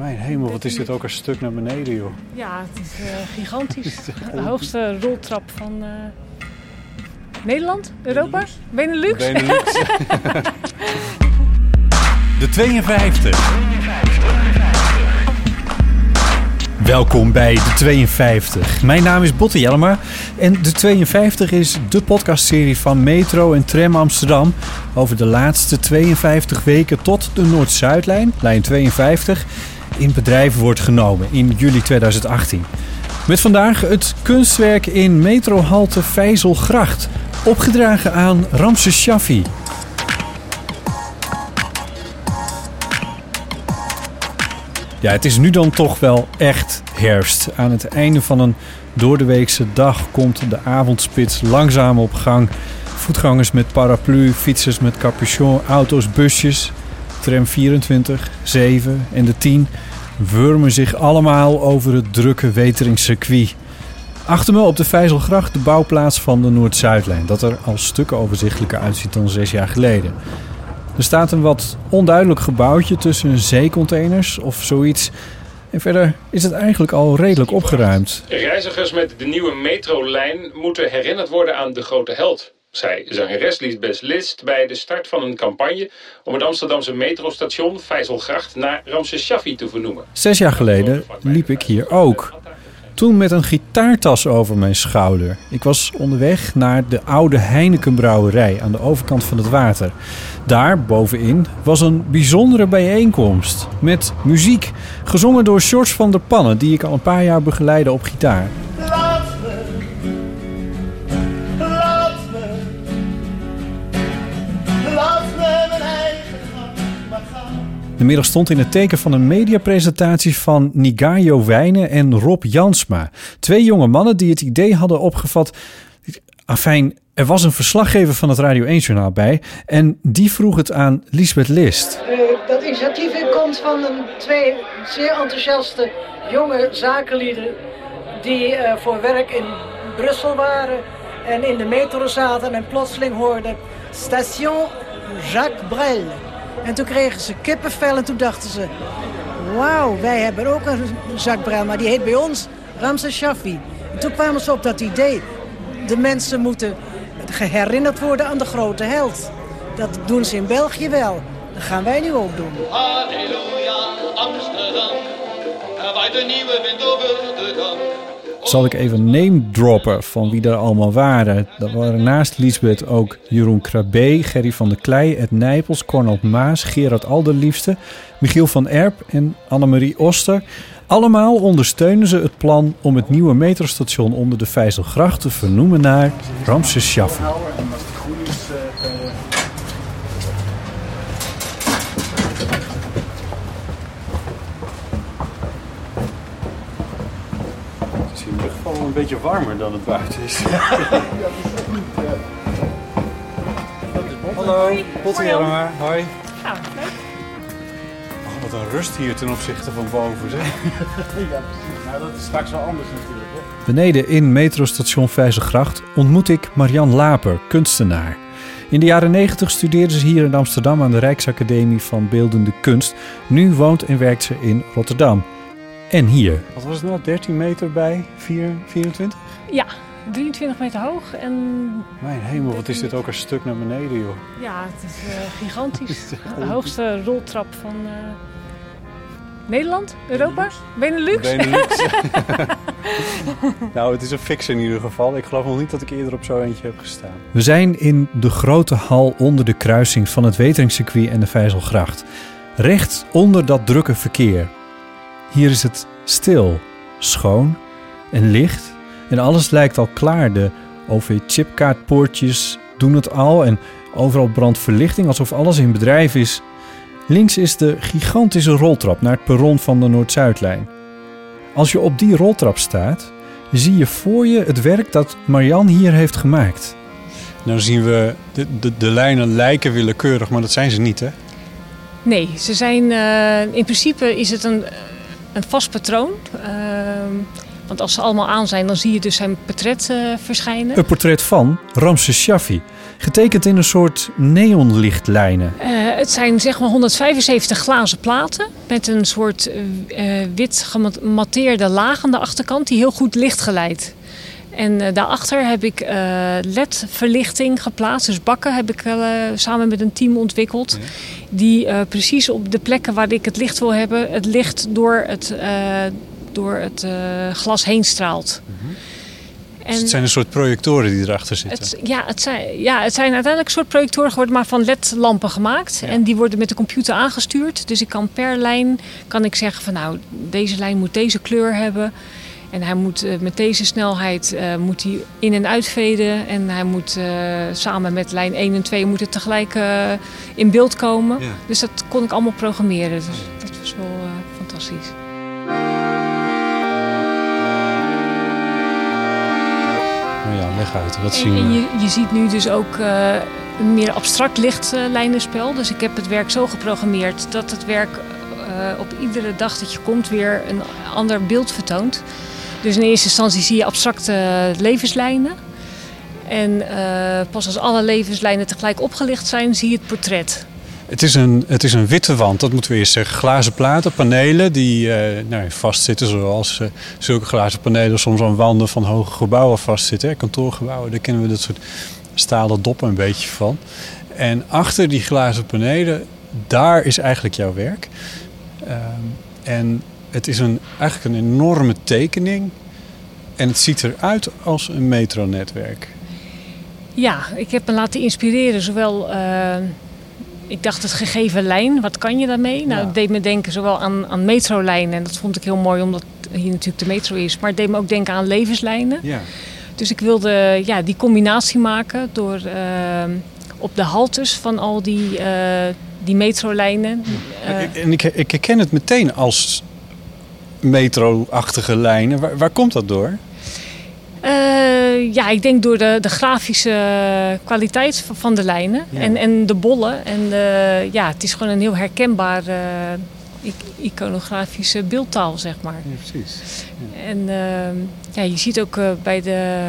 Mijn hemel, wat is dit ook een stuk naar beneden, joh. Ja, het is uh, gigantisch. De hoogste roltrap van uh, Nederland, Europa, Benelux. Benelux. De 52. Welkom bij de 52. Mijn naam is Botte Jellema en de 52 is de podcastserie van Metro en Tram Amsterdam over de laatste 52 weken tot de Noord-Zuidlijn, lijn 52, in bedrijf wordt genomen in juli 2018. Met vandaag het kunstwerk in metrohalte Vijzelgracht, opgedragen aan Ramses Shaffi. Ja, het is nu dan toch wel echt herfst. Aan het einde van een doordeweekse dag komt de avondspits langzaam op gang. Voetgangers met paraplu, fietsers met capuchon, auto's, busjes. Tram 24, 7 en de 10 wurmen zich allemaal over het drukke Weteringscircuit. Achter me op de Vijzelgracht de bouwplaats van de Noord-Zuidlijn... dat er al stukken overzichtelijker uitziet dan zes jaar geleden. Er staat een wat onduidelijk gebouwtje tussen zeecontainers of zoiets. En verder is het eigenlijk al redelijk opgeruimd. Reizigers met de nieuwe metrolijn moeten herinnerd worden aan de grote held. Zij zangeres Lisbeth List bij de start van een campagne om het Amsterdamse metrostation Vijzelgracht naar Ramses Shaffi te vernoemen. Zes jaar geleden liep ik hier ook. Toen met een gitaartas over mijn schouder. Ik was onderweg naar de oude Heinekenbrouwerij aan de overkant van het water. Daar bovenin was een bijzondere bijeenkomst met muziek, gezongen door George van der Pannen, die ik al een paar jaar begeleide op gitaar. De middag stond in het teken van een mediapresentatie van Nigayo Wijnen en Rob Jansma. Twee jonge mannen die het idee hadden opgevat. Afijn, er was een verslaggever van het Radio 1-journaal bij en die vroeg het aan Lisbeth List. Uh, dat initiatief komt van een, twee zeer enthousiaste jonge zakenlieden die uh, voor werk in Brussel waren en in de metro zaten en plotseling hoorden Station Jacques Brel. En toen kregen ze kippenvel en toen dachten ze, wauw, wij hebben ook een Brel, maar die heet bij ons Ramses Shaffi. En toen kwamen ze op dat idee, de mensen moeten herinnerd worden aan de grote held. Dat doen ze in België wel. Dat gaan wij nu ook doen. Halleluja, Amsterdam. Waait de nieuwe wind over de dam. Zal ik even name droppen van wie er allemaal waren? Dat waren naast Lisbeth ook Jeroen Krabbe, Gerry van der Klei, Ed Nijpels, Cornel Maas, Gerard Alderliefste, Michiel van Erp en Annemarie Oster. Allemaal ondersteunen ze het plan om het nieuwe metrostation onder de Vijzelgracht te vernoemen naar Ramses. Het is hier in ieder geval een beetje warmer dan het buiten is. Hallo, Botte Hoi. Nou, leuk. Wat een rust hier ten opzichte van boven, zeg. ja, precies. Nou, dat is straks wel anders natuurlijk. Hè? Beneden in metrostation Vijzelgracht ontmoet ik Marian Laper, kunstenaar. In de jaren 90 studeerde ze hier in Amsterdam aan de Rijksacademie van Beeldende Kunst. Nu woont en werkt ze in Rotterdam. En hier. Wat was het nou? 13 meter bij 4, 24? Ja, 23 meter hoog en... Mijn hemel, wat is dit ook een stuk naar beneden, joh. Ja, het is uh, gigantisch. de hoogste roltrap van uh, Nederland, Europa, Benelux. Benelux. nou, het is een fix in ieder geval. Ik geloof nog niet dat ik eerder op zo eentje heb gestaan. We zijn in de grote hal onder de kruising van het Weteringscircuit en de Vijzelgracht. Recht onder dat drukke verkeer. Hier is het stil, schoon en licht en alles lijkt al klaar. De OV-chipkaartpoortjes doen het al en overal brandt verlichting alsof alles in bedrijf is. Links is de gigantische roltrap naar het perron van de Noord-Zuidlijn. Als je op die roltrap staat, zie je voor je het werk dat Marian hier heeft gemaakt. Nou zien we, de, de, de lijnen lijken willekeurig, maar dat zijn ze niet, hè? Nee, ze zijn, uh, in principe is het een, een vast patroon. Uh, want als ze allemaal aan zijn, dan zie je dus zijn portret uh, verschijnen. Een portret van Ramses Shaffi. Getekend in een soort neonlichtlijnen. Uh, het zijn zeg maar 175 glazen platen. met een soort uh, wit gematteerde laag aan de achterkant die heel goed licht geleidt. En uh, daarachter heb ik LED-verlichting geplaatst. Dus bakken heb ik samen met een team ontwikkeld. Die precies op de plekken waar ik het licht wil hebben, het licht door het, door het glas heen straalt. Mhm. Dus het zijn een soort projectoren die erachter zitten? Het, ja, het zijn, ja, het zijn uiteindelijk een soort projectoren geworden, maar van LED-lampen gemaakt. En die worden met de computer aangestuurd. Dus ik kan per lijn kan ik zeggen van nou, deze lijn moet deze kleur hebben. En hij moet uh, met deze snelheid uh, moet hij in- en uitveden. En hij moet uh, samen met lijn 1 en 2 moet het tegelijk in beeld komen. Ja. Dus dat kon ik allemaal programmeren. Dus dat was wel fantastisch. Wat zien we? je, je ziet nu dus ook uh, een meer abstract lichtlijnenspel. Dus ik heb het werk zo geprogrammeerd dat het werk uh, op iedere dag dat je komt weer een ander beeld vertoont. Dus in eerste instantie zie je abstracte levenslijnen. En uh, pas als alle levenslijnen tegelijk opgelicht zijn, zie je het portret. Het is, een, het is een witte wand, dat moeten we eerst zeggen. Glazen platen, panelen die uh, nou, vastzitten, zoals uh, zulke glazen panelen soms aan wanden van hoge gebouwen vastzitten. Kantoorgebouwen, daar kennen we dat soort stalen doppen een beetje van. En achter die glazen panelen, daar is eigenlijk jouw werk. Uh, en het is een, eigenlijk een enorme tekening. En het ziet eruit als een metronetwerk. Ja, ik heb me laten inspireren, zowel eh, ik dacht het gegeven lijn, wat kan je daarmee? Nou, het deed me denken zowel aan, aan metrolijnen. En dat vond ik heel mooi omdat hier natuurlijk de metro is. Maar het deed me ook denken aan levenslijnen. Ja. Dus ik wilde ja, die combinatie maken door uh, op de haltes van al die, uh, die metrolijnen. En ik, ik herken het meteen als metro-achtige lijnen. Waar, waar komt dat door? Uh, ja, ik denk door de, de grafische kwaliteit van de lijnen en, en de bollen. En uh, ja, het is gewoon een heel herkenbaar uh, iconografische beeldtaal, zeg maar. Ja, precies. Ja. En ja, je ziet ook bij de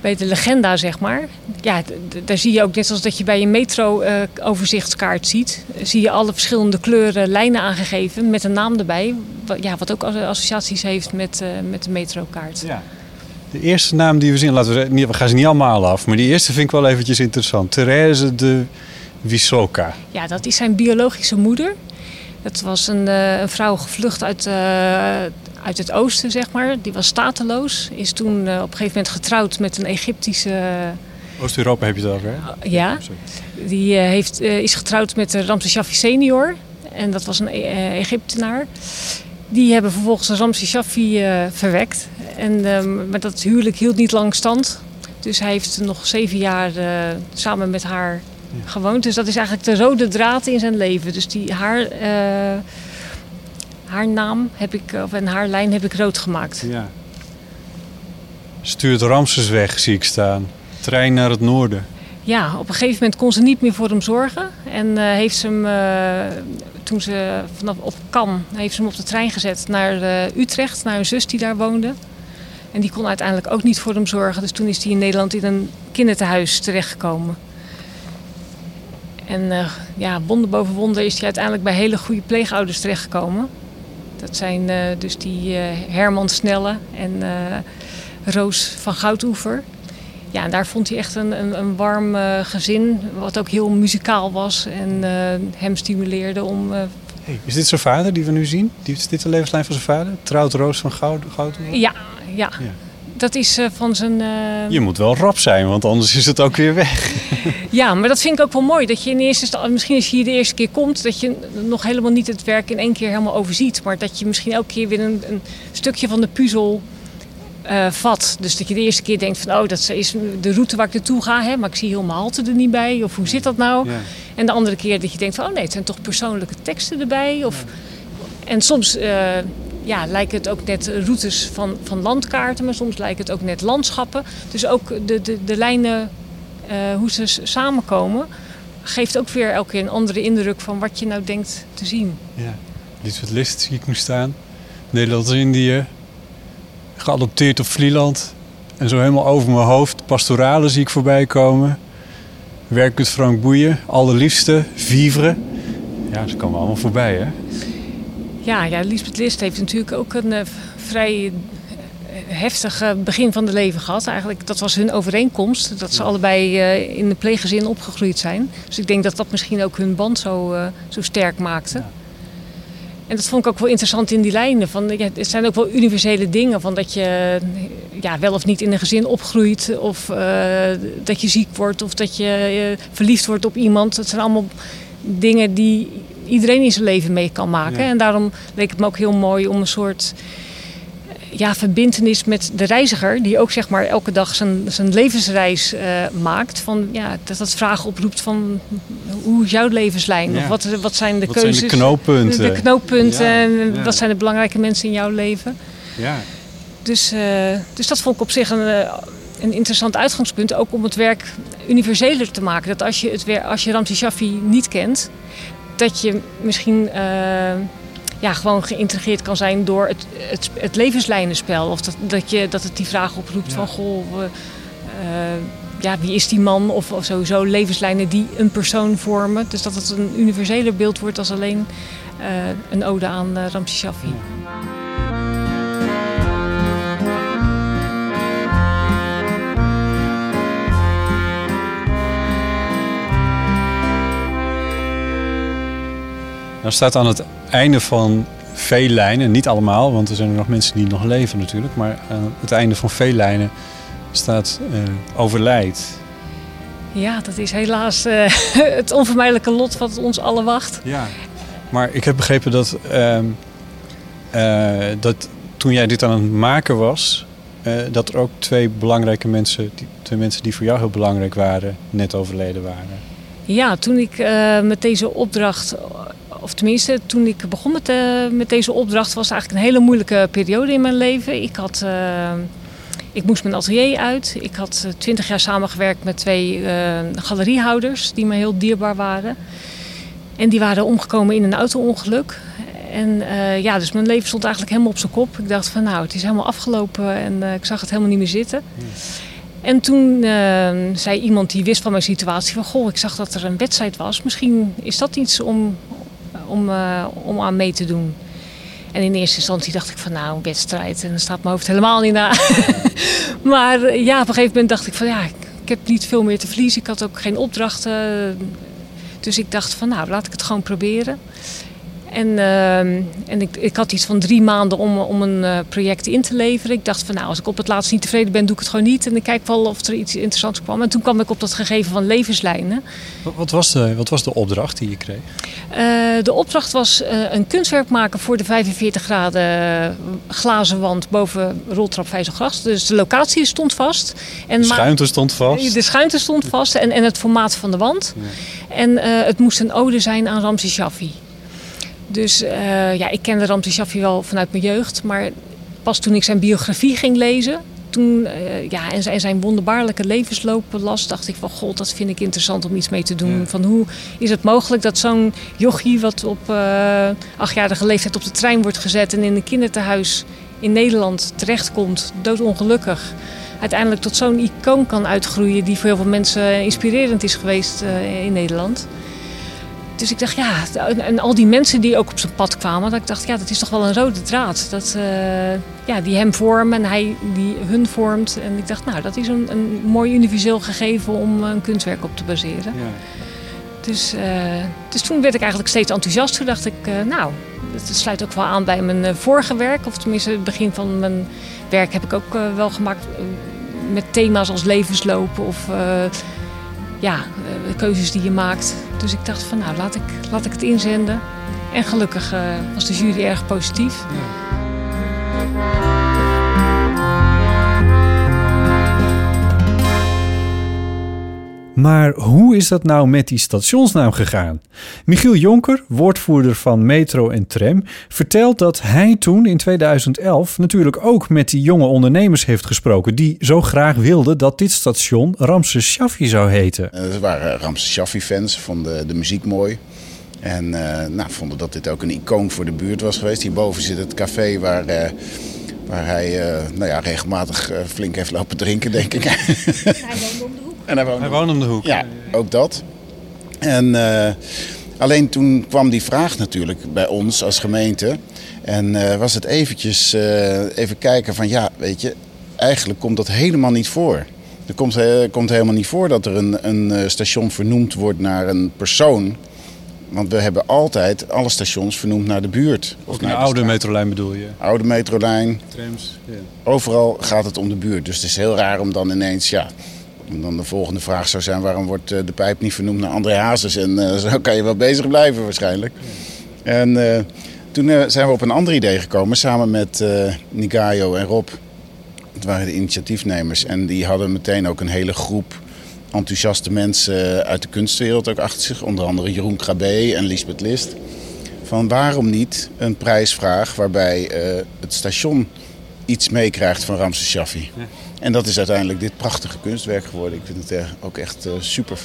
bij de legenda, zeg maar. Ja, daar zie je ook, net zoals dat je bij een metro-overzichtskaart ziet, zie je alle verschillende kleuren, lijnen aangegeven met een naam erbij. Wat, ja, wat ook associaties heeft met, uh, met de metrokaart. Ja. De eerste naam die we zien, laten we, we gaan ze niet allemaal af, maar die eerste vind ik wel eventjes interessant. Therese de Wisoka. Ja, dat is zijn biologische moeder. Dat was een, uh, een vrouw gevlucht uit, uh, uit het oosten, zeg maar. Die was stateloos. Is toen uh, op een gegeven moment getrouwd met een Egyptische... Oost-Europa heb je het over, hè? ja. Die heeft, is getrouwd met Ramses Shaffi senior. En dat was een Egyptenaar. Die hebben vervolgens Ramses Shaffi verwekt. En, ehm, maar dat huwelijk hield niet lang stand. Dus hij heeft nog zeven jaar samen met haar gewoond. Dus dat is eigenlijk de rode draad in zijn leven. Dus die haar, uh, haar naam heb ik, of en haar lijn heb ik rood gemaakt. Ja. Stuurt Ramses weg, zie ik staan. Trein naar het noorden. Ja, op een gegeven moment kon ze niet meer voor hem zorgen. En uh, heeft ze hem, uh, toen ze vanaf op Kam, heeft ze hem op de trein gezet naar Utrecht, naar een zus die daar woonde. En die kon uiteindelijk ook niet voor hem zorgen. Dus toen is hij in Nederland in een kinderthuis terechtgekomen. En ja, wonder boven wonder is hij uiteindelijk bij hele goede pleegouders terechtgekomen. Dat zijn uh, dus die uh, Herman Snelle en Roos van Goudoever. Ja, en daar vond hij echt een, een, een warm gezin, wat ook heel muzikaal was en hem stimuleerde om... Hey, is dit zijn vader die we nu zien? Is dit de levenslijn van zijn vader? Trouwt Roos van Goudoever? Ja, ja, ja dat is uh, van zijn... Uh... Je moet wel rap zijn, want anders is het ook weer weg. Ja, maar dat vind ik ook wel mooi. Dat je in eerste instantie, misschien als je hier de eerste keer komt, dat je nog helemaal niet het werk in één keer helemaal overziet. Maar dat je misschien elke keer weer een, een stukje van de puzzel uh, vat. Dus dat je de eerste keer denkt van, oh, dat is de route waar ik naartoe ga. Hè, maar ik zie heel mijn halte er niet bij. Of hoe zit dat nou? Ja. En de andere keer dat je denkt van, oh nee, het zijn toch persoonlijke teksten erbij. Of, ja. En soms ja, lijken het ook net routes van, van landkaarten, maar soms lijken het ook net landschappen. Dus ook de, de, de lijnen, hoe ze samenkomen, geeft ook weer elke keer een andere indruk van wat je nou denkt te zien. Ja, Lisbeth List zie ik nu staan. Nederlands-Indië, geadopteerd op Vlieland. En zo helemaal over mijn hoofd, pastorale zie ik voorbij komen. Werk met Frank Boeien, allerliefste, vivre. Ja, ze komen allemaal voorbij, hè? Ja, ja Lisbeth List heeft natuurlijk ook een uh, vrij heftig begin van de leven gehad. Eigenlijk, dat was hun overeenkomst. Dat ze allebei in een pleeggezin opgegroeid zijn. Dus ik denk dat dat misschien ook hun band zo, zo sterk maakte. En dat vond ik ook wel interessant in die lijnen. Van, ja, het zijn ook wel universele dingen. Van dat je ja, wel of niet in een gezin opgroeit. Of uh, dat je ziek wordt. Of dat je uh, verliefd wordt op iemand. Dat zijn allemaal dingen die iedereen in zijn leven mee kan maken. Ja. En daarom leek het me ook heel mooi om een soort ja, verbindenis met de reiziger, die ook zeg maar elke dag zijn, zijn levensreis uh, maakt. Van, ja, dat dat vragen oproept van hoe is jouw levenslijn? Ja. Of wat, wat zijn de wat keuzes? Zijn de knooppunten. De, de knooppunten ja. en wat zijn de belangrijke mensen in jouw leven? Ja. Dus, uh, dus dat vond ik op zich een, een interessant uitgangspunt. Ook om het werk universeler te maken. Dat als je, het werk, als je Ramzi Shaffi niet kent, dat je misschien... Uh, ja, gewoon geïntegreerd kan zijn door het, het, het levenslijnenspel. Of dat, dat, je, dat het die vraag oproept ja. van, goh, uh, ja, wie is die man? Of, of, sowieso levenslijnen die een persoon vormen. Dus dat het een universeler beeld wordt als alleen uh, een ode aan uh, Ramzi Shaffi. Ja. Nou staat aan het einde van veel lijnen, niet allemaal, want er zijn er nog mensen die nog leven natuurlijk, maar aan het einde van veel lijnen staat uh, overlijd. Ja, dat is helaas uh, het onvermijdelijke lot wat ons allen wacht. Ja, maar ik heb begrepen dat, uh, dat toen jij dit aan het maken was, dat er ook twee belangrijke mensen, twee mensen die voor jou heel belangrijk waren, net overleden waren. Ja, toen ik met deze opdracht of tenminste, toen ik begon met, uh, met deze opdracht, was het eigenlijk een hele moeilijke periode in mijn leven. Ik, had, uh, ik moest mijn atelier uit. Ik had twintig jaar samengewerkt met twee galeriehouders die me heel dierbaar waren. En die waren omgekomen in een auto-ongeluk. En ja, dus mijn leven stond eigenlijk helemaal op zijn kop. Ik dacht van nou, het is helemaal afgelopen en ik zag het helemaal niet meer zitten. En toen zei iemand die wist van mijn situatie van... goh, ik zag dat er een wedstrijd was. Misschien is dat iets om, om, uh, om aan mee te doen. En in eerste instantie dacht ik van nou, een wedstrijd. En dan staat mijn hoofd helemaal niet na. maar ja, op een gegeven moment dacht ik van ja, ik heb niet veel meer te verliezen. Ik had ook geen opdrachten. Dus ik dacht van nou, laat ik het gewoon proberen. En, uh, en ik, ik, had iets van drie maanden om, om een uh, project in te leveren. Ik dacht van nou, als ik op het laatst niet tevreden ben, doe ik het gewoon niet. En ik kijk wel of er iets interessants kwam. En toen kwam ik op dat gegeven van levenslijnen. Wat, wat was, de, wat was de opdracht die je kreeg? Uh, de opdracht was uh, een kunstwerk maken voor de 45 graden glazen wand boven Roltrap Vijzelgracht. Dus de locatie stond vast. En de schuinte stond vast. De schuinte stond vast en, en het formaat van de wand. Ja. En het moest een ode zijn aan Ramzi Shaffi. Dus uh, ja, ik kende Ramzi Shaffi wel vanuit mijn jeugd. Maar pas toen ik zijn biografie ging lezen... Toen, uh, ja, en zijn, zijn wonderbaarlijke levensloop las... dacht ik van, god, dat vind ik interessant om iets mee te doen. Ja. Van hoe is het mogelijk dat zo'n jochie... wat op uh, achtjarige leeftijd op de trein wordt gezet... en in een kinderthuis in Nederland terechtkomt, doodongelukkig... uiteindelijk tot zo'n icoon kan uitgroeien... die voor heel veel mensen inspirerend is geweest in Nederland... Dus ik dacht, ja, en al die mensen die ook op zijn pad kwamen, dat ik dacht, ja, dat is toch wel een rode draad. Dat, uh, ja, die hem vormen en hij die hun vormt. En ik dacht, nou, dat is een, een mooi universeel gegeven om een kunstwerk op te baseren. Ja. Dus, uh, dus toen werd ik eigenlijk steeds enthousiast. Toen dacht ik, uh, nou, dat sluit ook wel aan bij mijn vorige werk. Of tenminste, het begin van mijn werk heb ik ook wel gemaakt met thema's als levenslopen of ja, de keuzes die je maakt. Dus ik dacht van nou, laat ik, laat ik het inzenden. En gelukkig uh, was de jury erg positief. Maar hoe is dat nou met die stationsnaam gegaan? Michiel Jonker, woordvoerder van Metro en Tram, vertelt dat hij toen in 2011 natuurlijk ook met die jonge ondernemers heeft gesproken die zo graag wilden dat dit station Ramses Shaffi zou heten. Dat waren Ramses Shaffi fans, vonden de muziek mooi. En uh, nou, vonden dat dit ook een icoon voor de buurt was geweest. Hierboven zit het café waar... Uh, Waar hij uh, nou ja, regelmatig uh, flink heeft lopen drinken, denk ik. Hij woonde om de hoek. En hij woonde, hij woonde om de hoek. Ja, ook dat. En uh, Alleen toen kwam die vraag natuurlijk bij ons als gemeente. En was het eventjes even kijken van ja, weet je, eigenlijk komt dat helemaal niet voor. Er komt, komt helemaal niet voor dat er een, een station vernoemd wordt naar een persoon. Want we hebben altijd alle stations vernoemd naar de buurt. Of naar de oude metrolijn bedoel je? Oude metrolijn. Trams. Overal gaat het om de buurt. Dus het is heel raar om dan ineens, ja... Dan de volgende vraag zou zijn: waarom wordt eh, de pijp niet vernoemd naar André Hazes? En uh, zo kan je wel bezig blijven waarschijnlijk. En uh, toen zijn we op een ander idee gekomen samen met Nigayo en Rob. Het waren de initiatiefnemers. En die hadden meteen ook een hele groep enthousiaste mensen uit de kunstwereld ook achter zich. Onder andere Jeroen Krabbe en Lisbeth List. Van waarom niet een prijsvraag waarbij uh, het station iets meekrijgt van Ramses Shaffi. En dat is uiteindelijk dit prachtige kunstwerk geworden. Ik vind het ook echt uh, super,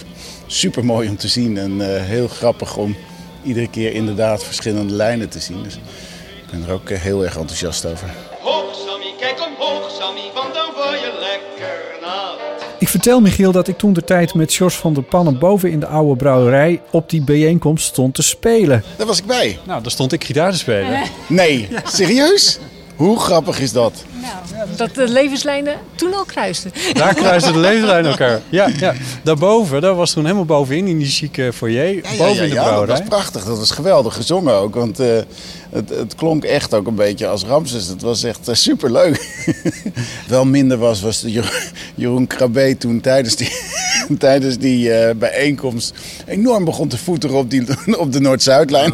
super mooi om te zien. En uh, heel grappig om iedere keer inderdaad verschillende lijnen te zien. Dus ik ben er ook heel erg enthousiast over. Hoog Sammy, kijk omhoog Sammy, want dan word je lekker nat. Ik vertel Michiel dat ik toen de tijd met Jos van der Pannen boven in de oude brouwerij op die bijeenkomst stond te spelen. Daar was ik bij. Nou, daar stond ik gitaar te spelen. Nee, serieus? Hoe grappig is dat? Nou, dat de levenslijnen toen al kruisten. Daar kruisten de levenslijnen elkaar. Ja, ja. Daarboven, daar was toen helemaal bovenin in die chique foyer. Ja, boven in de brouwerij. dat was prachtig. Dat was geweldig gezongen ook. Want uh, het, het, klonk echt ook een beetje als Ramses. Het was echt uh, superleuk. Wel minder was, was de Jeroen Krabbe toen tijdens die, tijdens die uh, bijeenkomst enorm begon te voeteren op, die, op de Noord-Zuidlijn.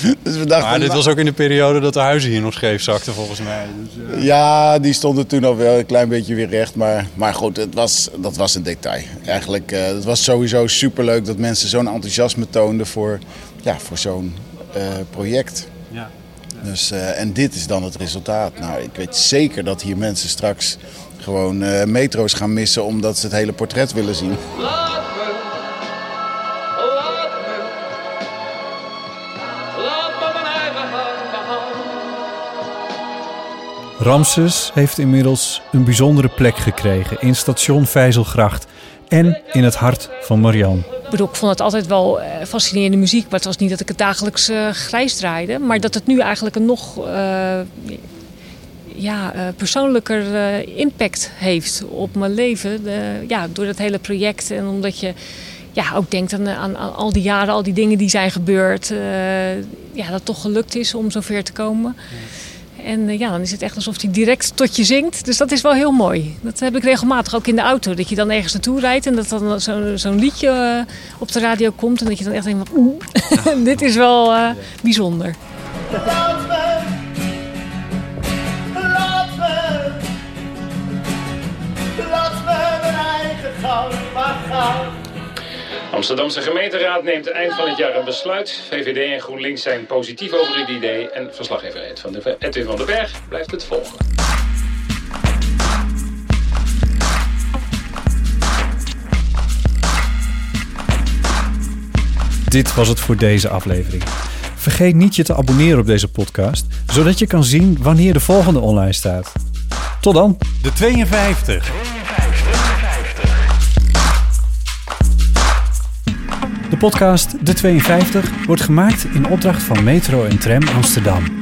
dus we dachten, maar dit was ook in de periode dat de huizen hier nog scheef zakten volgens mij. Dus, uh... Ja, die stonden toen al wel een klein beetje weer recht. Maar, maar goed, het was, dat was een detail. Eigenlijk, uh, het was sowieso superleuk dat mensen zo'n enthousiasme toonden voor, ja, voor zo'n uh, project. Ja. Dus, en dit is dan het resultaat. Nou, ik weet zeker dat hier mensen straks gewoon metro's gaan missen omdat ze het hele portret willen zien. Ramses heeft inmiddels een bijzondere plek gekregen in station Vijzelgracht en in het hart van Marianne. Ik bedoel, ik vond het altijd wel eh, fascinerende muziek, maar het was niet dat ik het dagelijks uh, grijs draaide. Maar dat het nu eigenlijk een nog uh, ja, persoonlijker impact heeft op mijn leven. ja, door dat hele project en omdat je ja, ook denkt aan, aan, aan, al die jaren, al die dingen die zijn gebeurd. ja, dat het toch gelukt is om zover te komen. En eh, ja, dan is het echt alsof hij direct tot je zingt. Dus dat is wel heel mooi. Dat heb ik regelmatig ook in de auto. Dat je dan ergens naartoe rijdt en dat dan zo'n zo'n liedje uh, op de radio komt. En dat je dan echt denkt van oeh, dit is wel uh, bijzonder. Laat me, laat me, laat me mijn eigen gang maar gaan. Amsterdamse gemeenteraad neemt eind van het jaar een besluit. VVD en GroenLinks zijn positief over het idee. En verslaggever Edwin van den Berg blijft het volgen. Dit was het voor deze aflevering. Vergeet niet je te abonneren op deze podcast, zodat je kan zien wanneer de volgende online staat. Tot dan. De 52. Podcast De 52 wordt gemaakt in opdracht van Metro en Tram Amsterdam.